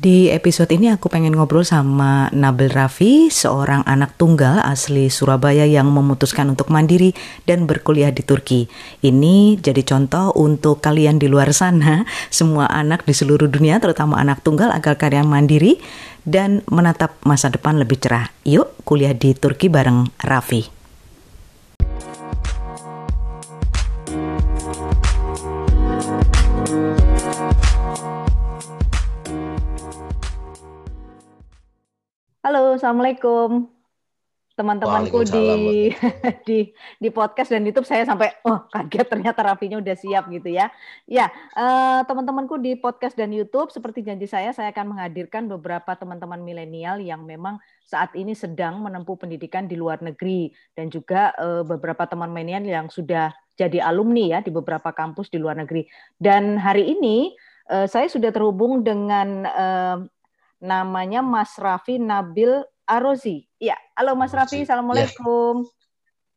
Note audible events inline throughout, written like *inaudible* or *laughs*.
Di episode ini aku pengen ngobrol sama Nabil Raffi, seorang anak tunggal asli Surabaya yang memutuskan untuk mandiri dan berkuliah di Turki. Ini jadi contoh untuk kalian di luar sana, *laughs* semua anak di seluruh dunia, terutama anak tunggal agar kalian mandiri dan menatap masa depan lebih cerah. Yuk kuliah di Turki bareng Raffi. Assalamualaikum teman-temanku di *laughs* di di podcast dan YouTube saya sampai oh kaget ternyata Rafinya udah siap gitu ya. Ya, uh, teman-temanku di podcast dan YouTube seperti janji saya saya akan menghadirkan beberapa teman-teman milenial yang memang saat ini sedang menempuh pendidikan di luar negeri dan juga uh, beberapa teman milenial yang sudah jadi alumni ya di beberapa kampus di luar negeri. Dan hari ini uh, saya sudah terhubung dengan uh, namanya Mas Raffi Nabil Arozi. Ya, halo Mas Raffi, assalamualaikum. Ya.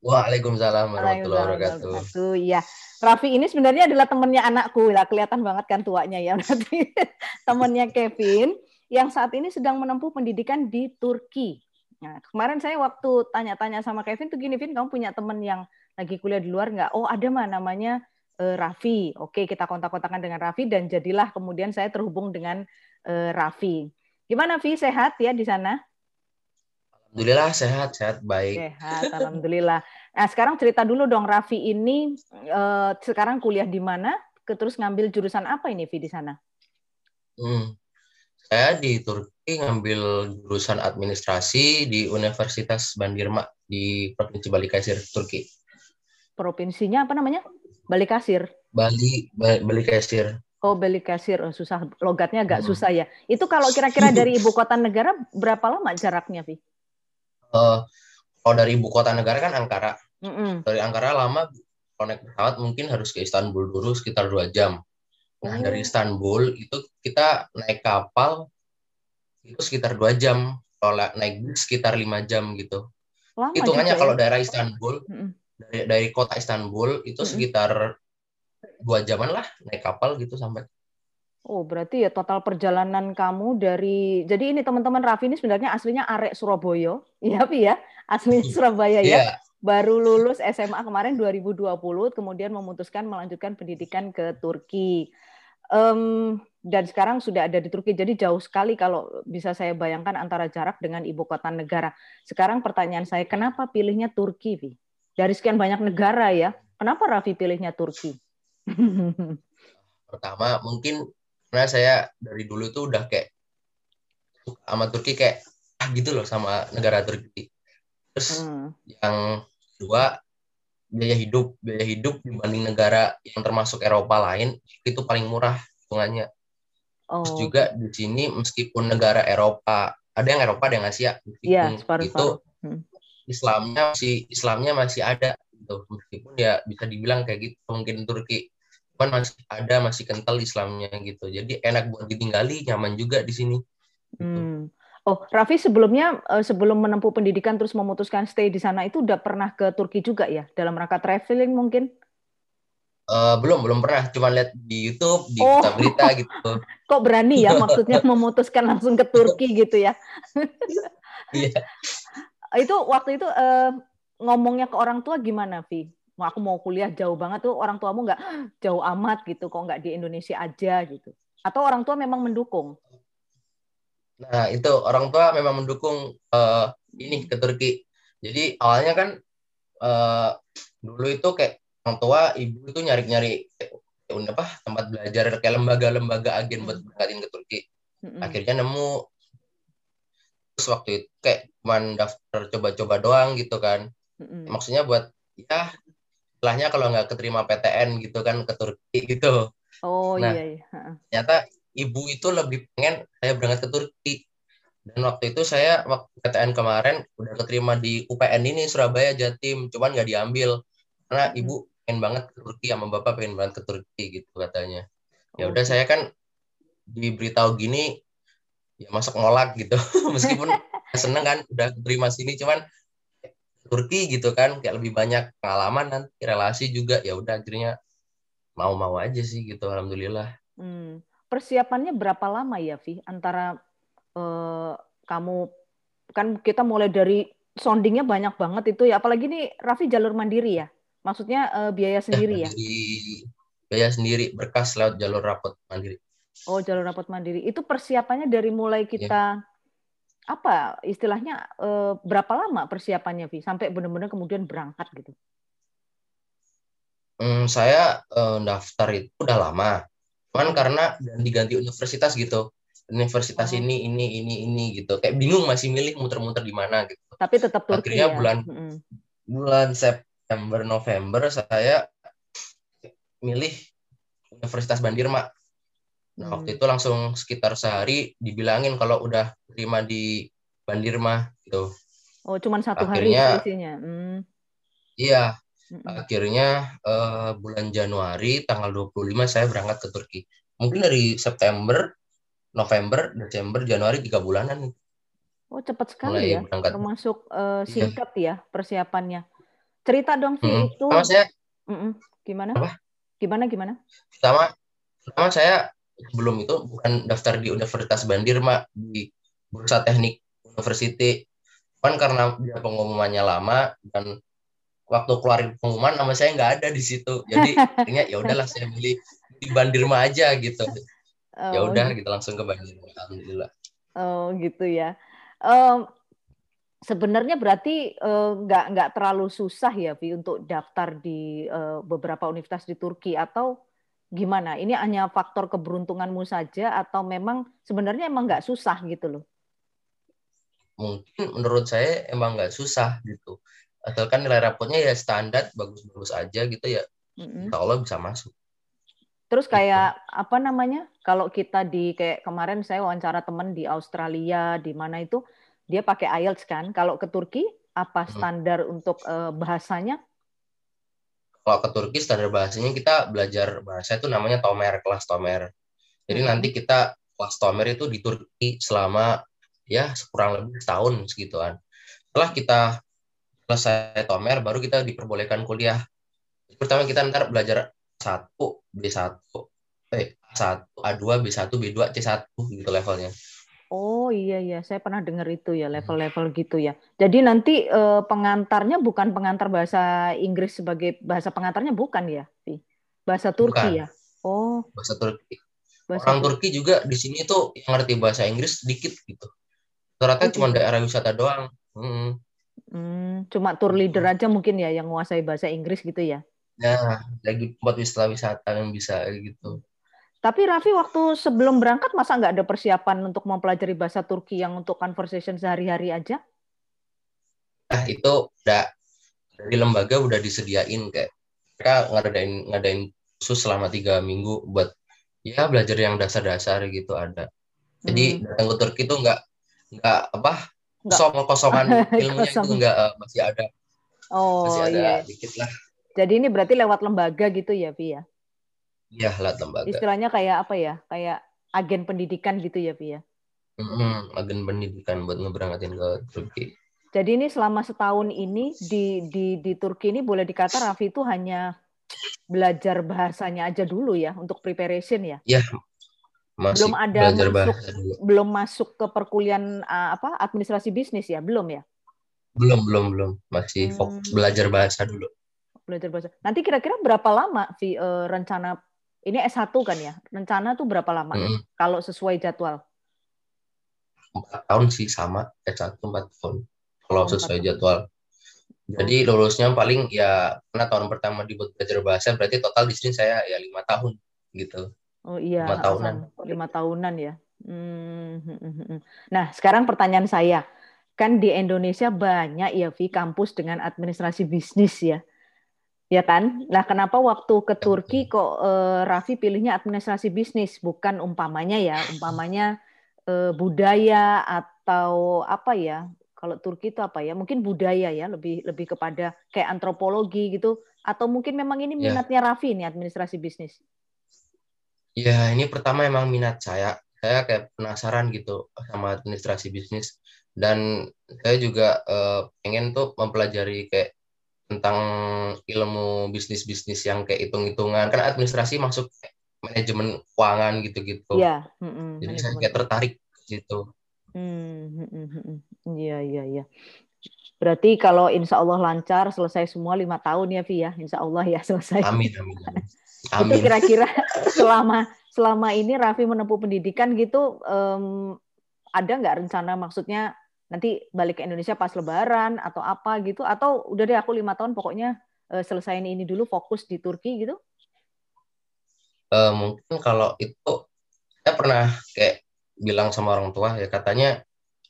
Waalaikumsalam warahmatullahi wabarakatuh. Iya, Raffi ini sebenarnya adalah temannya anakku lah, kelihatan banget kan tuanya ya berarti *laughs* temannya Kevin yang saat ini sedang menempuh pendidikan di Turki. Nah, kemarin saya waktu tanya-tanya sama Kevin tuh gini, Vin, kamu punya teman yang lagi kuliah di luar nggak? Oh, ada mah namanya uh, Raffi. Oke, kita kontak-kontakan dengan Raffi dan jadilah kemudian saya terhubung dengan uh, Raffi. Gimana Vi sehat ya di sana? Alhamdulillah sehat sehat baik. Sehat alhamdulillah. Nah sekarang cerita dulu dong Raffi ini eh, sekarang kuliah di mana? Terus ngambil jurusan apa ini Vi di sana? Hmm. Saya di Turki ngambil jurusan administrasi di Universitas Bandirma di Provinsi Bali Kasir, Turki. Provinsinya apa namanya? Bali Kasir. Bali Bali Kasir. Oh, beli kasir, oh, susah logatnya agak hmm. susah ya. Itu kalau kira-kira *laughs* dari ibu kota negara berapa lama jaraknya, Vi? Uh, kalau dari ibu kota negara kan Ankara. Mm -mm. Dari Ankara lama naik pesawat mungkin harus ke Istanbul dulu sekitar dua jam. Nah, oh. dari Istanbul itu kita naik kapal itu sekitar dua jam. Kalau naik bus sekitar lima jam gitu. Lama Hitungannya ya? kalau daerah Istanbul, dari dari kota Istanbul itu mm -mm. sekitar dua jaman lah naik kapal gitu sampai. Oh, berarti ya total perjalanan kamu dari jadi ini teman-teman Raffi ini sebenarnya aslinya arek Surabaya, *laughs* iya Pi ya, asli *laughs* Surabaya ya. Yeah. Baru lulus SMA kemarin 2020, kemudian memutuskan melanjutkan pendidikan ke Turki. Um, dan sekarang sudah ada di Turki, jadi jauh sekali kalau bisa saya bayangkan antara jarak dengan ibu kota negara. Sekarang pertanyaan saya, kenapa pilihnya Turki, Vi? Dari sekian banyak negara ya, kenapa Raffi pilihnya Turki? *laughs* Pertama mungkin karena saya dari dulu tuh udah kayak sama Turki kayak ah gitu loh sama negara Turki. Terus hmm. yang kedua biaya hidup biaya hidup dibanding negara yang termasuk Eropa lain itu paling murah hitungannya. Oh. Terus juga di sini meskipun negara Eropa ada yang Eropa ada yang Asia meskipun ya, itu hmm. Islamnya masih Islamnya masih ada gitu meskipun ya bisa dibilang kayak gitu mungkin Turki kan masih ada masih kental Islamnya gitu. Jadi enak buat ditinggali nyaman juga di sini. Hmm. oh Raffi sebelumnya eh, sebelum menempuh pendidikan terus memutuskan stay di sana itu udah pernah ke Turki juga ya? Dalam rangka traveling mungkin? Uh, belum belum pernah. Cuma lihat di YouTube di oh. berita gitu. *laughs* Kok berani ya maksudnya *laughs* memutuskan langsung ke Turki gitu ya? Iya. *laughs* Itu waktu itu uh, ngomongnya ke orang tua gimana Vi aku mau kuliah jauh banget tuh orang tuamu nggak jauh amat gitu kok nggak di Indonesia aja gitu atau orang tua memang mendukung nah itu orang tua memang mendukung uh, ini ke Turki jadi awalnya kan uh, dulu itu kayak orang tua ibu itu nyari nyari apa tempat belajar kayak lembaga-lembaga agen buat hmm. berangkatin ke Turki mm-hmm. akhirnya nemu terus waktu itu kayak cuman daftar coba-coba doang gitu kan mm-hmm. maksudnya buat ya istilahnya kalau nggak keterima PTN gitu kan ke Turki gitu. Oh nah, iya. iya. Ternyata ibu itu lebih pengen saya berangkat ke Turki. Dan waktu itu saya waktu PTN kemarin udah keterima di UPN ini Surabaya Jatim, cuman nggak diambil karena hmm. ibu pengen banget ke Turki sama bapak pengen banget ke Turki gitu katanya. Ya udah saya kan diberitahu gini ya masuk ngolak gitu *laughs* meskipun *laughs* seneng kan udah terima sini cuman Turki gitu kan kayak lebih banyak pengalaman nanti relasi juga ya udah akhirnya mau-mau aja sih gitu alhamdulillah. Hmm. persiapannya berapa lama ya, Vi? Antara uh, kamu kan kita mulai dari soundingnya banyak banget itu ya, apalagi nih Raffi jalur mandiri ya, maksudnya uh, biaya sendiri ya? ya? Biaya sendiri berkas lewat jalur rapot mandiri. Oh jalur rapot mandiri, itu persiapannya dari mulai iya. kita ya. Apa istilahnya uh, berapa lama persiapannya, Vi? Sampai benar-benar kemudian berangkat gitu? Hmm, saya uh, daftar itu udah lama cuman karena diganti universitas gitu universitas oh. ini ini ini ini gitu kayak bingung masih milih muter-muter di mana gitu tapi tetap Turki akhirnya ya? bulan mm-hmm. bulan September November saya milih Universitas Bandirma nah hmm. waktu itu langsung sekitar sehari dibilangin kalau udah terima di Bandirma gitu oh cuman satu akhirnya, hari isinya hmm. iya Akhirnya uh, bulan Januari tanggal 25 saya berangkat ke Turki. Mungkin dari September, November, Desember, Januari tiga bulanan. Oh cepat sekali Mulai ya, berangkat. termasuk uh, singkat ya. ya persiapannya. Cerita dong sih hmm. itu. Sama saya. Mm -mm. Gimana? Apa? Gimana gimana? Pertama, pertama saya sebelum itu bukan daftar di Universitas Bandirma di Bursa Teknik University. Kan karena dia pengumumannya lama dan waktu keluarin pengumuman nama saya nggak ada di situ jadi *laughs* akhirnya ya udahlah saya milih di Bandirma aja gitu ya oh. udah gitu langsung ke Bandirma alhamdulillah oh gitu ya um, sebenarnya berarti nggak uh, nggak terlalu susah ya Vi untuk daftar di uh, beberapa universitas di Turki atau gimana? Ini hanya faktor keberuntunganmu saja atau memang sebenarnya emang nggak susah gitu loh? Mungkin menurut saya emang nggak susah gitu. Asalkan nilai rapotnya ya standar bagus-bagus aja gitu ya. Mm-hmm. Allah bisa masuk. Terus kayak gitu. apa namanya? Kalau kita di kayak kemarin saya wawancara teman di Australia di mana itu dia pakai IELTS kan? Kalau ke Turki apa standar hmm. untuk uh, bahasanya kalau ke Turki standar bahasanya kita belajar bahasa itu namanya Tomer kelas Tomer. Jadi hmm. nanti kita kelas Tomer itu di Turki selama ya kurang lebih setahun segituan. Setelah kita selesai tomer baru kita diperbolehkan kuliah. Pertama kita ntar belajar satu B1 eh satu A2 B1 B2 C1 gitu levelnya Oh iya iya, saya pernah dengar itu ya level-level gitu ya. Jadi nanti eh, pengantarnya bukan pengantar bahasa Inggris sebagai bahasa pengantarnya bukan ya, Bahasa Turki bukan. ya. Oh. Bahasa Turki. Bahasa Orang Turki. Juga di sini tuh yang ngerti bahasa Inggris sedikit gitu. Ternyata oh, cuma gitu. daerah wisata doang. Hmm. Hmm, cuma tour leader aja mungkin ya yang menguasai bahasa Inggris gitu ya? Ya, lagi buat wisata-wisata yang bisa gitu. Tapi Raffi waktu sebelum berangkat masa nggak ada persiapan untuk mempelajari bahasa Turki yang untuk conversation sehari-hari aja? Nah itu udah dari lembaga udah disediain kayak mereka ngadain ngadain khusus selama tiga minggu buat ya belajar yang dasar-dasar gitu ada. Jadi hmm. datang ke Turki itu nggak nggak apa *laughs* kosong kosongan ilmunya Kosong. itu enggak uh, masih ada oh masih ada iya. dikit lah jadi ini berarti lewat lembaga gitu ya Vi ya iya lewat lembaga istilahnya kayak apa ya? Kayak agen pendidikan gitu ya Vi ya? Mm-hmm, agen pendidikan buat ngeberangkatin ke Turki. Jadi ini selama setahun ini di di di Turki ini boleh dikata Raffi itu hanya belajar bahasanya aja dulu ya untuk preparation ya? Iya, masih belum ada masuk bahasa belum masuk ke perkuliahan apa administrasi bisnis ya? Belum ya? Belum belum belum. Masih hmm. fokus belajar bahasa dulu. Belajar bahasa. Nanti kira-kira berapa lama sih uh, rencana ini S1 kan ya? Rencana tuh berapa lama hmm. kalau sesuai jadwal? Empat tahun sih sama. S1 empat tahun kalau sesuai jadwal. Jadi lulusnya paling ya karena tahun pertama dibuat belajar bahasa berarti total di sini saya ya lima tahun gitu. Oh iya, lima tahunan. Lima tahunan ya. Hmm, hmm, hmm. Nah, sekarang pertanyaan saya, kan di Indonesia banyak ya Vi kampus dengan administrasi bisnis ya, ya kan? Nah, kenapa waktu ke Turki kok eh, Raffi pilihnya administrasi bisnis, bukan umpamanya ya, umpamanya eh, budaya atau apa ya? Kalau Turki itu apa ya? Mungkin budaya ya, lebih lebih kepada kayak antropologi gitu, atau mungkin memang ini ya. minatnya Raffi nih administrasi bisnis? Ya, ini pertama emang minat saya. Saya kayak penasaran gitu sama administrasi bisnis dan saya juga uh, pengen tuh mempelajari kayak tentang ilmu bisnis-bisnis yang kayak hitung-hitungan. Kan administrasi masuk manajemen keuangan gitu-gitu. Iya. Jadi saya kayak tertarik gitu. Iya iya iya. Berarti kalau insya Allah lancar selesai semua lima tahun ya Vi ya, insya Allah ya *laughs* selesai. Amin amin. amin. *laughs* amin. Itu kira-kira selama selama ini Raffi menempuh pendidikan gitu, um, ada nggak rencana maksudnya nanti balik ke Indonesia pas Lebaran atau apa gitu? Atau udah deh aku lima tahun pokoknya uh, ini dulu fokus di Turki gitu? Uh, mungkin kalau itu saya pernah kayak bilang sama orang tua ya katanya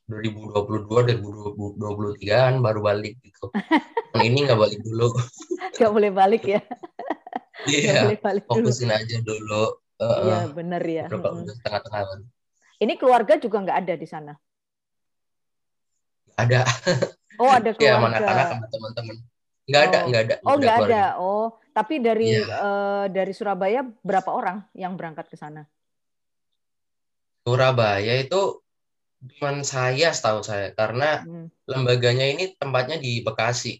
2022 2023 kan baru balik gitu. *laughs* ini nggak balik dulu. Nggak boleh balik ya. *laughs* Iya. yeah, fokusin dulu. aja dulu. Iya uh, bener ya. Tengah-tengah. Ini keluarga juga nggak ada di sana. Ada. Oh ada *laughs* keluarga. ya mana anak sama teman-teman. Nggak ada, oh. nggak ada. Oh nggak ada. Oh tapi dari. Iya. uh, dari Surabaya berapa orang yang berangkat ke sana? Surabaya itu cuma saya setahu saya karena hmm. lembaganya ini tempatnya di Bekasi.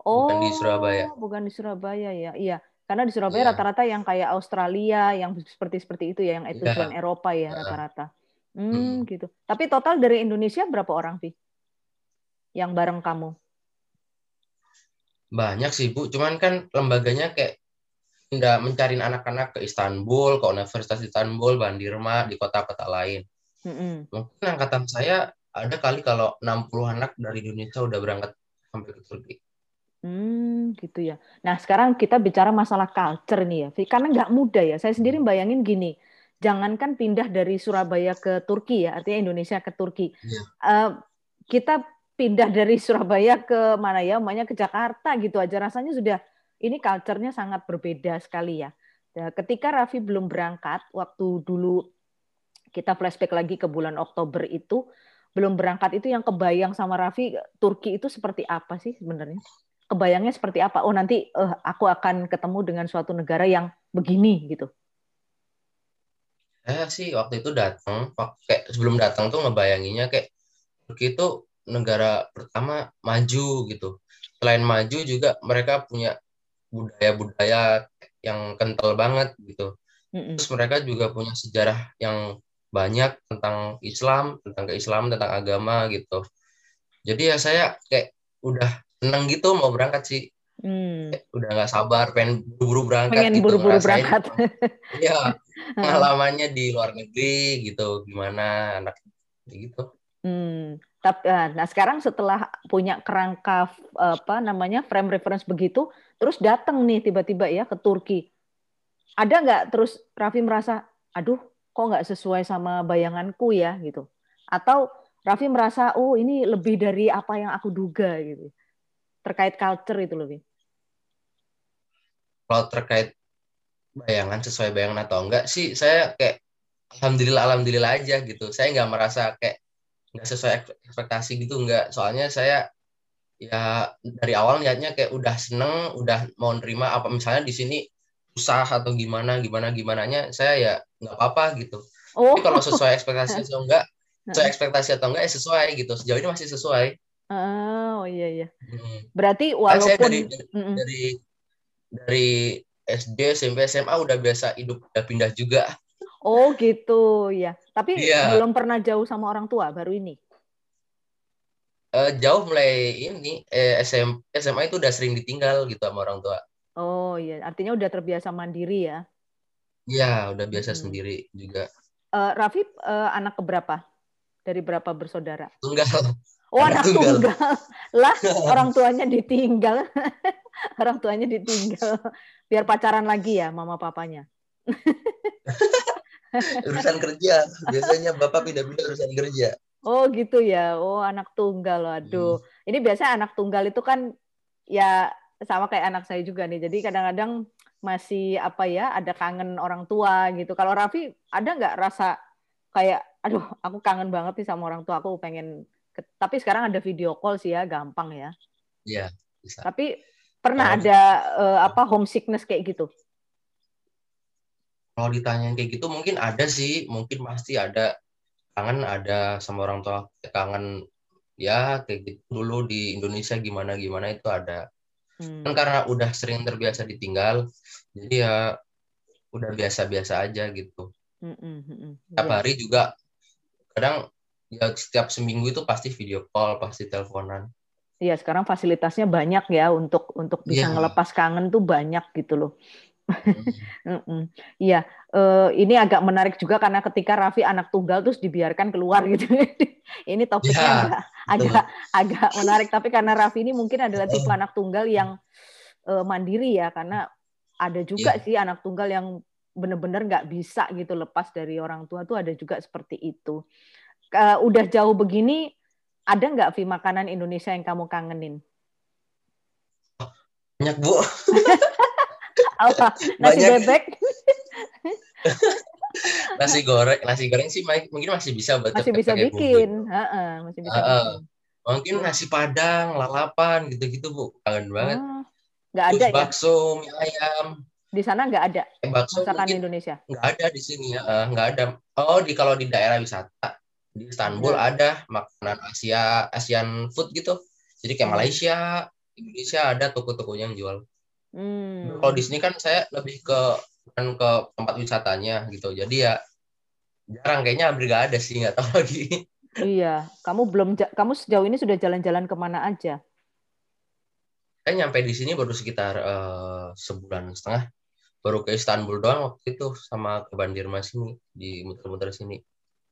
Oh, bukan di Surabaya. Bukan di Surabaya ya. Iya. Karena di Surabaya rata-rata yeah. yang kayak Australia, yang seperti seperti itu ya, yang itu yeah. Eropa ya rata-rata. Hmm, hmm, gitu. Tapi total dari Indonesia berapa orang, Vi? Yang bareng kamu? Banyak sih, Bu. Cuman kan lembaganya kayak nggak mencari anak-anak ke Istanbul, ke Universitas Istanbul, Bandirma, di kota-kota lain. Mm-hmm. Mungkin angkatan saya ada kali kalau 60 anak dari Indonesia udah berangkat sampai ke Turki. Hmm, gitu ya. Nah, sekarang kita bicara masalah culture nih ya, karena nggak mudah ya. Saya sendiri bayangin gini, jangankan pindah dari Surabaya ke Turki ya, artinya Indonesia ke Turki. Yeah. Iya. Uh, kita pindah dari Surabaya ke mana ya, namanya ke Jakarta gitu aja rasanya sudah ini culture-nya sangat berbeda sekali ya. Nah, ketika Raffi belum berangkat, waktu dulu kita flashback lagi ke bulan Oktober itu, belum berangkat itu yang kebayang sama Raffi, Turki itu seperti apa sih sebenarnya? Kebayangnya seperti apa? Oh nanti uh, aku akan ketemu dengan suatu negara yang begini gitu. Saya sih waktu itu datang, kayak sebelum datang tuh ngebayanginnya kayak Turki itu negara pertama maju gitu. Selain maju juga mereka punya budaya-budaya yang kental banget gitu. Mm-mm. Terus mereka juga punya sejarah yang banyak tentang Islam, tentang keislaman, tentang agama gitu. Jadi ya saya kayak udah seneng gitu mau berangkat sih. Hmm. udah nggak sabar, pengen buru-buru berangkat pengen gitu. buru-buru berangkat. *laughs* Iya, *laughs* pengalamannya di luar negeri gitu, gimana anak gitu. Hmm. Tapi eh, nah sekarang setelah punya kerangka apa namanya frame reference begitu, terus datang nih tiba-tiba ya ke Turki. Ada nggak terus Raffi merasa, aduh kok nggak sesuai sama bayanganku ya gitu? Atau Raffi merasa, oh ini lebih dari apa yang aku duga gitu terkait culture itu lebih. Kalau terkait bayangan sesuai bayangan atau enggak sih, saya kayak alhamdulillah alhamdulillah aja gitu. Saya nggak merasa kayak nggak sesuai ekspektasi gitu nggak. Soalnya saya ya dari awal niatnya kayak udah seneng udah mau nerima apa misalnya di sini susah atau gimana gimana gimana nya saya ya nggak apa-apa gitu. Oh. tapi kalau sesuai ekspektasi *laughs* atau enggak sesuai ekspektasi atau enggak ya sesuai gitu. Sejauh ini masih sesuai. Oh iya iya. Hmm. berarti walaupun saya dari, dari, dari dari SD SMP SMA udah biasa hidup udah pindah juga Oh gitu ya. Tapi yeah. belum pernah jauh sama orang tua baru ini. Uh, jauh mulai ini eh, SM, SMA itu udah sering ditinggal gitu sama orang tua. Oh iya, artinya udah terbiasa mandiri ya? Iya, udah biasa hmm. sendiri juga. Uh, Raffi uh, anak keberapa? Dari berapa bersaudara? Tunggal. *laughs* Oh anak, anak tunggal. tunggal. *laughs* lah *laughs* orang tuanya ditinggal. orang tuanya ditinggal. Biar pacaran lagi ya mama papanya. Urusan kerja. Biasanya bapak pindah-pindah urusan kerja. Oh gitu ya. Oh anak tunggal. Waduh. Hmm. ini biasa anak tunggal itu kan ya sama kayak anak saya juga nih. Jadi kadang-kadang masih apa ya ada kangen orang tua gitu. Kalau Raffi ada nggak rasa kayak aduh aku kangen banget nih sama orang tua aku pengen tapi sekarang ada video call sih ya gampang ya. Iya bisa. Tapi pernah oh. ada uh, apa homesickness kayak gitu kalau ditanya kayak gitu mungkin ada sih mungkin pasti ada kangen ada sama orang tua kangen ya kayak gitu dulu di Indonesia gimana gimana itu ada hmm. kan karena udah sering terbiasa ditinggal jadi ya udah biasa-biasa aja gitu. Mm, mm, mm, mm. Setiap Iya. hari juga kadang ya setiap seminggu itu pasti video call, pasti teleponan. Iya, sekarang fasilitasnya banyak ya untuk untuk bisa Iya. ngelepas kangen tuh banyak gitu loh. Hmm. Iya, eh, ini agak menarik juga karena ketika Raffi anak tunggal terus dibiarkan keluar gitu. *laughs* ini topiknya Ya, agak, agak agak menarik tapi karena Raffi ini mungkin adalah tipe anak tunggal yang eh, mandiri ya karena ada juga Iya. sih anak tunggal yang benar-benar nggak bisa gitu lepas dari orang tua tuh ada juga seperti itu. Eh, udah jauh begini ada nggak Vi makanan Indonesia yang kamu kangenin? Banyak bu. *laughs* Apa? Nasi Banyak. bebek? *laughs* nasi goreng, nasi goreng sih mungkin masih bisa buat masih bisa bikin, Heeh, masih bisa. Mungkin nasi padang, lalapan gitu-gitu bu, kangen banget. Ah, nggak Terus ada ya? bakso, mie ayam, Di sana nggak ada bakso masakan mungkin Indonesia. nggak ada di sini ya, eh, nggak ada. Oh di kalau di daerah wisata di Istanbul Iya. ada makanan Asia, Asian food gitu. Jadi kayak Hmm. Malaysia, Indonesia ada toko-tokonya yang jual. Hmm. Kalau di sini kan saya lebih ke bukan ke tempat wisatanya gitu. Jadi ya jarang kayaknya hampir nggak ada sih nggak tahu *laughs* lagi. Iya, kamu belum kamu sejauh ini sudah jalan-jalan ke mana aja? Saya nyampe di sini baru sekitar eh, sebulan setengah. Baru ke Istanbul doang waktu itu sama ke Bandirmas sini di muter-muter sini.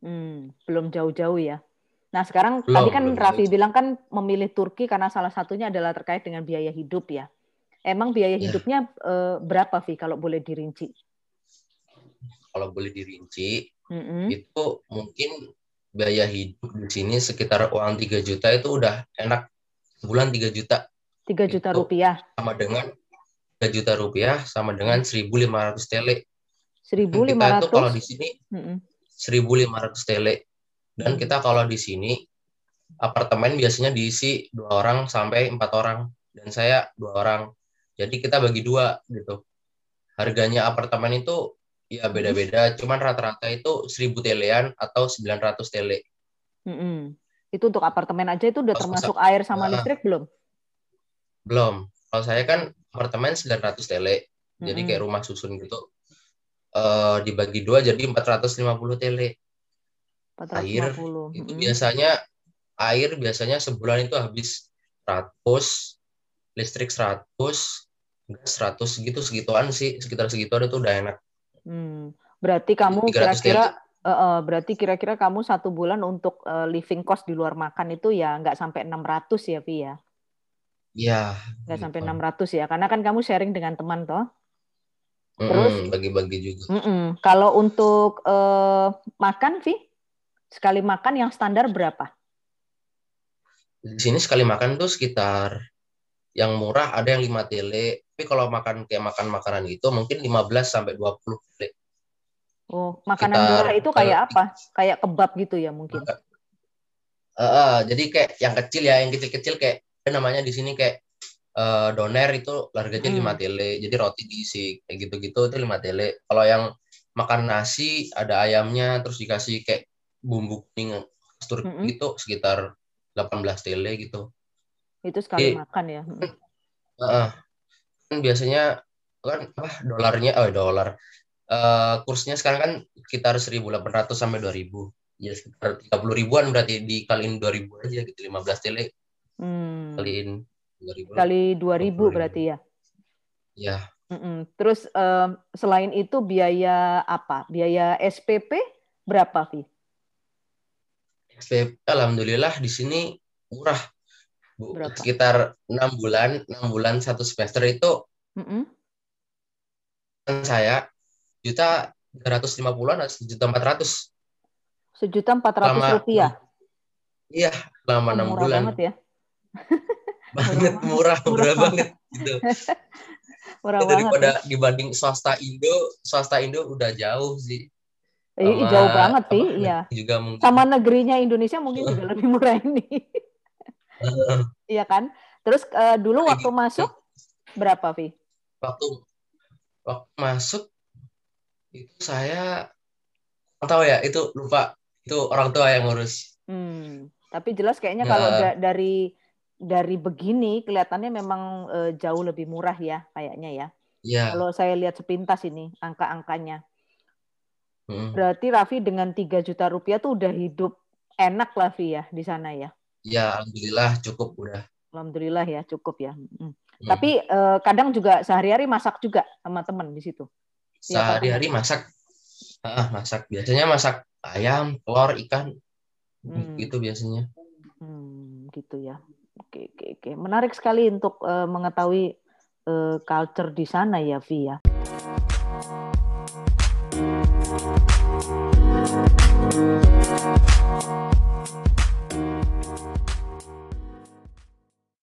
Hmm, belum jauh-jauh ya. Nah, sekarang Belum, tadi kan belum Raffi jauh. bilang kan memilih Turki karena salah satunya adalah terkait dengan biaya hidup ya. Emang biaya Ya. hidupnya eh, berapa, Vi, kalau boleh dirinci? Kalau boleh dirinci, Mm-mm. itu mungkin biaya hidup di sini sekitar uang 3 juta itu udah enak sebulan 3 juta 3 juta Itu. rupiah, sama dengan 3 juta rupiah sama dengan 1.500 tele. Kita itu kalau di 1.500. sini Mm-mm. 1.500 tele. Dan kita kalau di sini apartemen biasanya diisi dua orang sampai empat orang dan saya dua orang. Jadi kita bagi dua gitu. Harganya apartemen itu ya beda-beda, cuman rata-rata itu 1000 telean atau 900 tele. Mm-mm. Itu untuk apartemen aja itu udah Pas termasuk air sama Nah. listrik belum? Belum. Kalau saya kan apartemen 900 tele. Jadi Mm-mm. kayak rumah susun gitu. Eh dibagi dua jadi 450 tele. air, 450. Itu Mm-mm. biasanya air biasanya sebulan itu habis 100, listrik 100, gas 100 gitu segituan sih, sekitar segituan itu udah enak. Hmm, berarti kamu 300 kira-kira eh, berarti kira-kira kamu satu bulan untuk eh, living cost di luar makan itu ya nggak sampai 600 ya, Vi ya? Iya. Nggak sampai gitu. 600 ya, karena kan kamu sharing dengan teman toh. Terus? bagi-bagi juga. Mm-mm. Kalau untuk eh, makan, Vi, sekali makan yang standar berapa? Di sini sekali makan tuh sekitar yang murah ada yang 5 tele, tapi kalau makan kayak makan makanan gitu mungkin 15 sampai 20 tele. Oh, makanan Sekitar, murah itu kayak apa? Kayak kebab gitu ya mungkin. Eh, eh, jadi kayak yang kecil ya, yang kecil-kecil kayak ada namanya di sini kayak eh, doner itu harganya Hmm. 5 tele. Jadi roti diisi kayak gitu-gitu itu 5 tele. Kalau yang makan nasi ada ayamnya terus dikasih kayak bumbu kuning Turki Mm-mm. gitu sekitar 18 tele gitu. Itu sekali Iya. makan ya. Mm. Kan biasanya kan apa dolarnya oh dolar. Eh, kursnya sekarang kan sekitar 1.800 sampai 2.000. Ya sekitar 30 ribuan berarti dikaliin 2.000 aja gitu 15 tele Hmm. kaliin 2.000. Kali 2000 berarti ya. Ya, Mm-mm. Terus eh, selain itu biaya apa? Biaya SPP berapa, Vi? SPP alhamdulillah di sini murah. Bu, Berapa? sekitar enam bulan, enam bulan satu semester itu kan saya juta tiga ratus lima puluhan atau juta empat ratus Sejuta empat ratus Lama. rupiah. iya selama Oh, enam bulan banget ya. *laughs* banget Murah murah Murah banget. gitu *laughs* Murah banget. daripada Ya. dibanding swasta Indo swasta Indo udah jauh sih Sama- jauh banget sih, iya. juga mungkin Sama negerinya Indonesia mungkin juga lebih murah ini. *laughs* *laughs* Iya kan? Terus eh, dulu Kayak waktu masuk berapa, Vi? waktu waktu masuk itu saya nggak tahu ya itu lupa itu orang tua yang ngurus Hmm, tapi jelas kayaknya Ya. kalau da- dari dari begini kelihatannya memang eh, jauh lebih murah ya kayaknya ya. Ya. Kalau saya lihat sepintas ini angka-angkanya. Hmm. Berarti Raffi dengan 3 juta rupiah tuh udah hidup enak lah Vi ya di sana ya. Ya, alhamdulillah cukup udah. Alhamdulillah ya cukup ya. Hmm. Hmm. Tapi eh, kadang juga sehari-hari masak juga sama teman di situ. Iya, Sehari-hari masak. Ah, masak. Biasanya masak ayam, telur, ikan. Hmm. Gitu biasanya. Hmm, gitu ya. Oke, oke, oke. Menarik sekali untuk eh, mengetahui eh, culture di sana ya, Vi ya.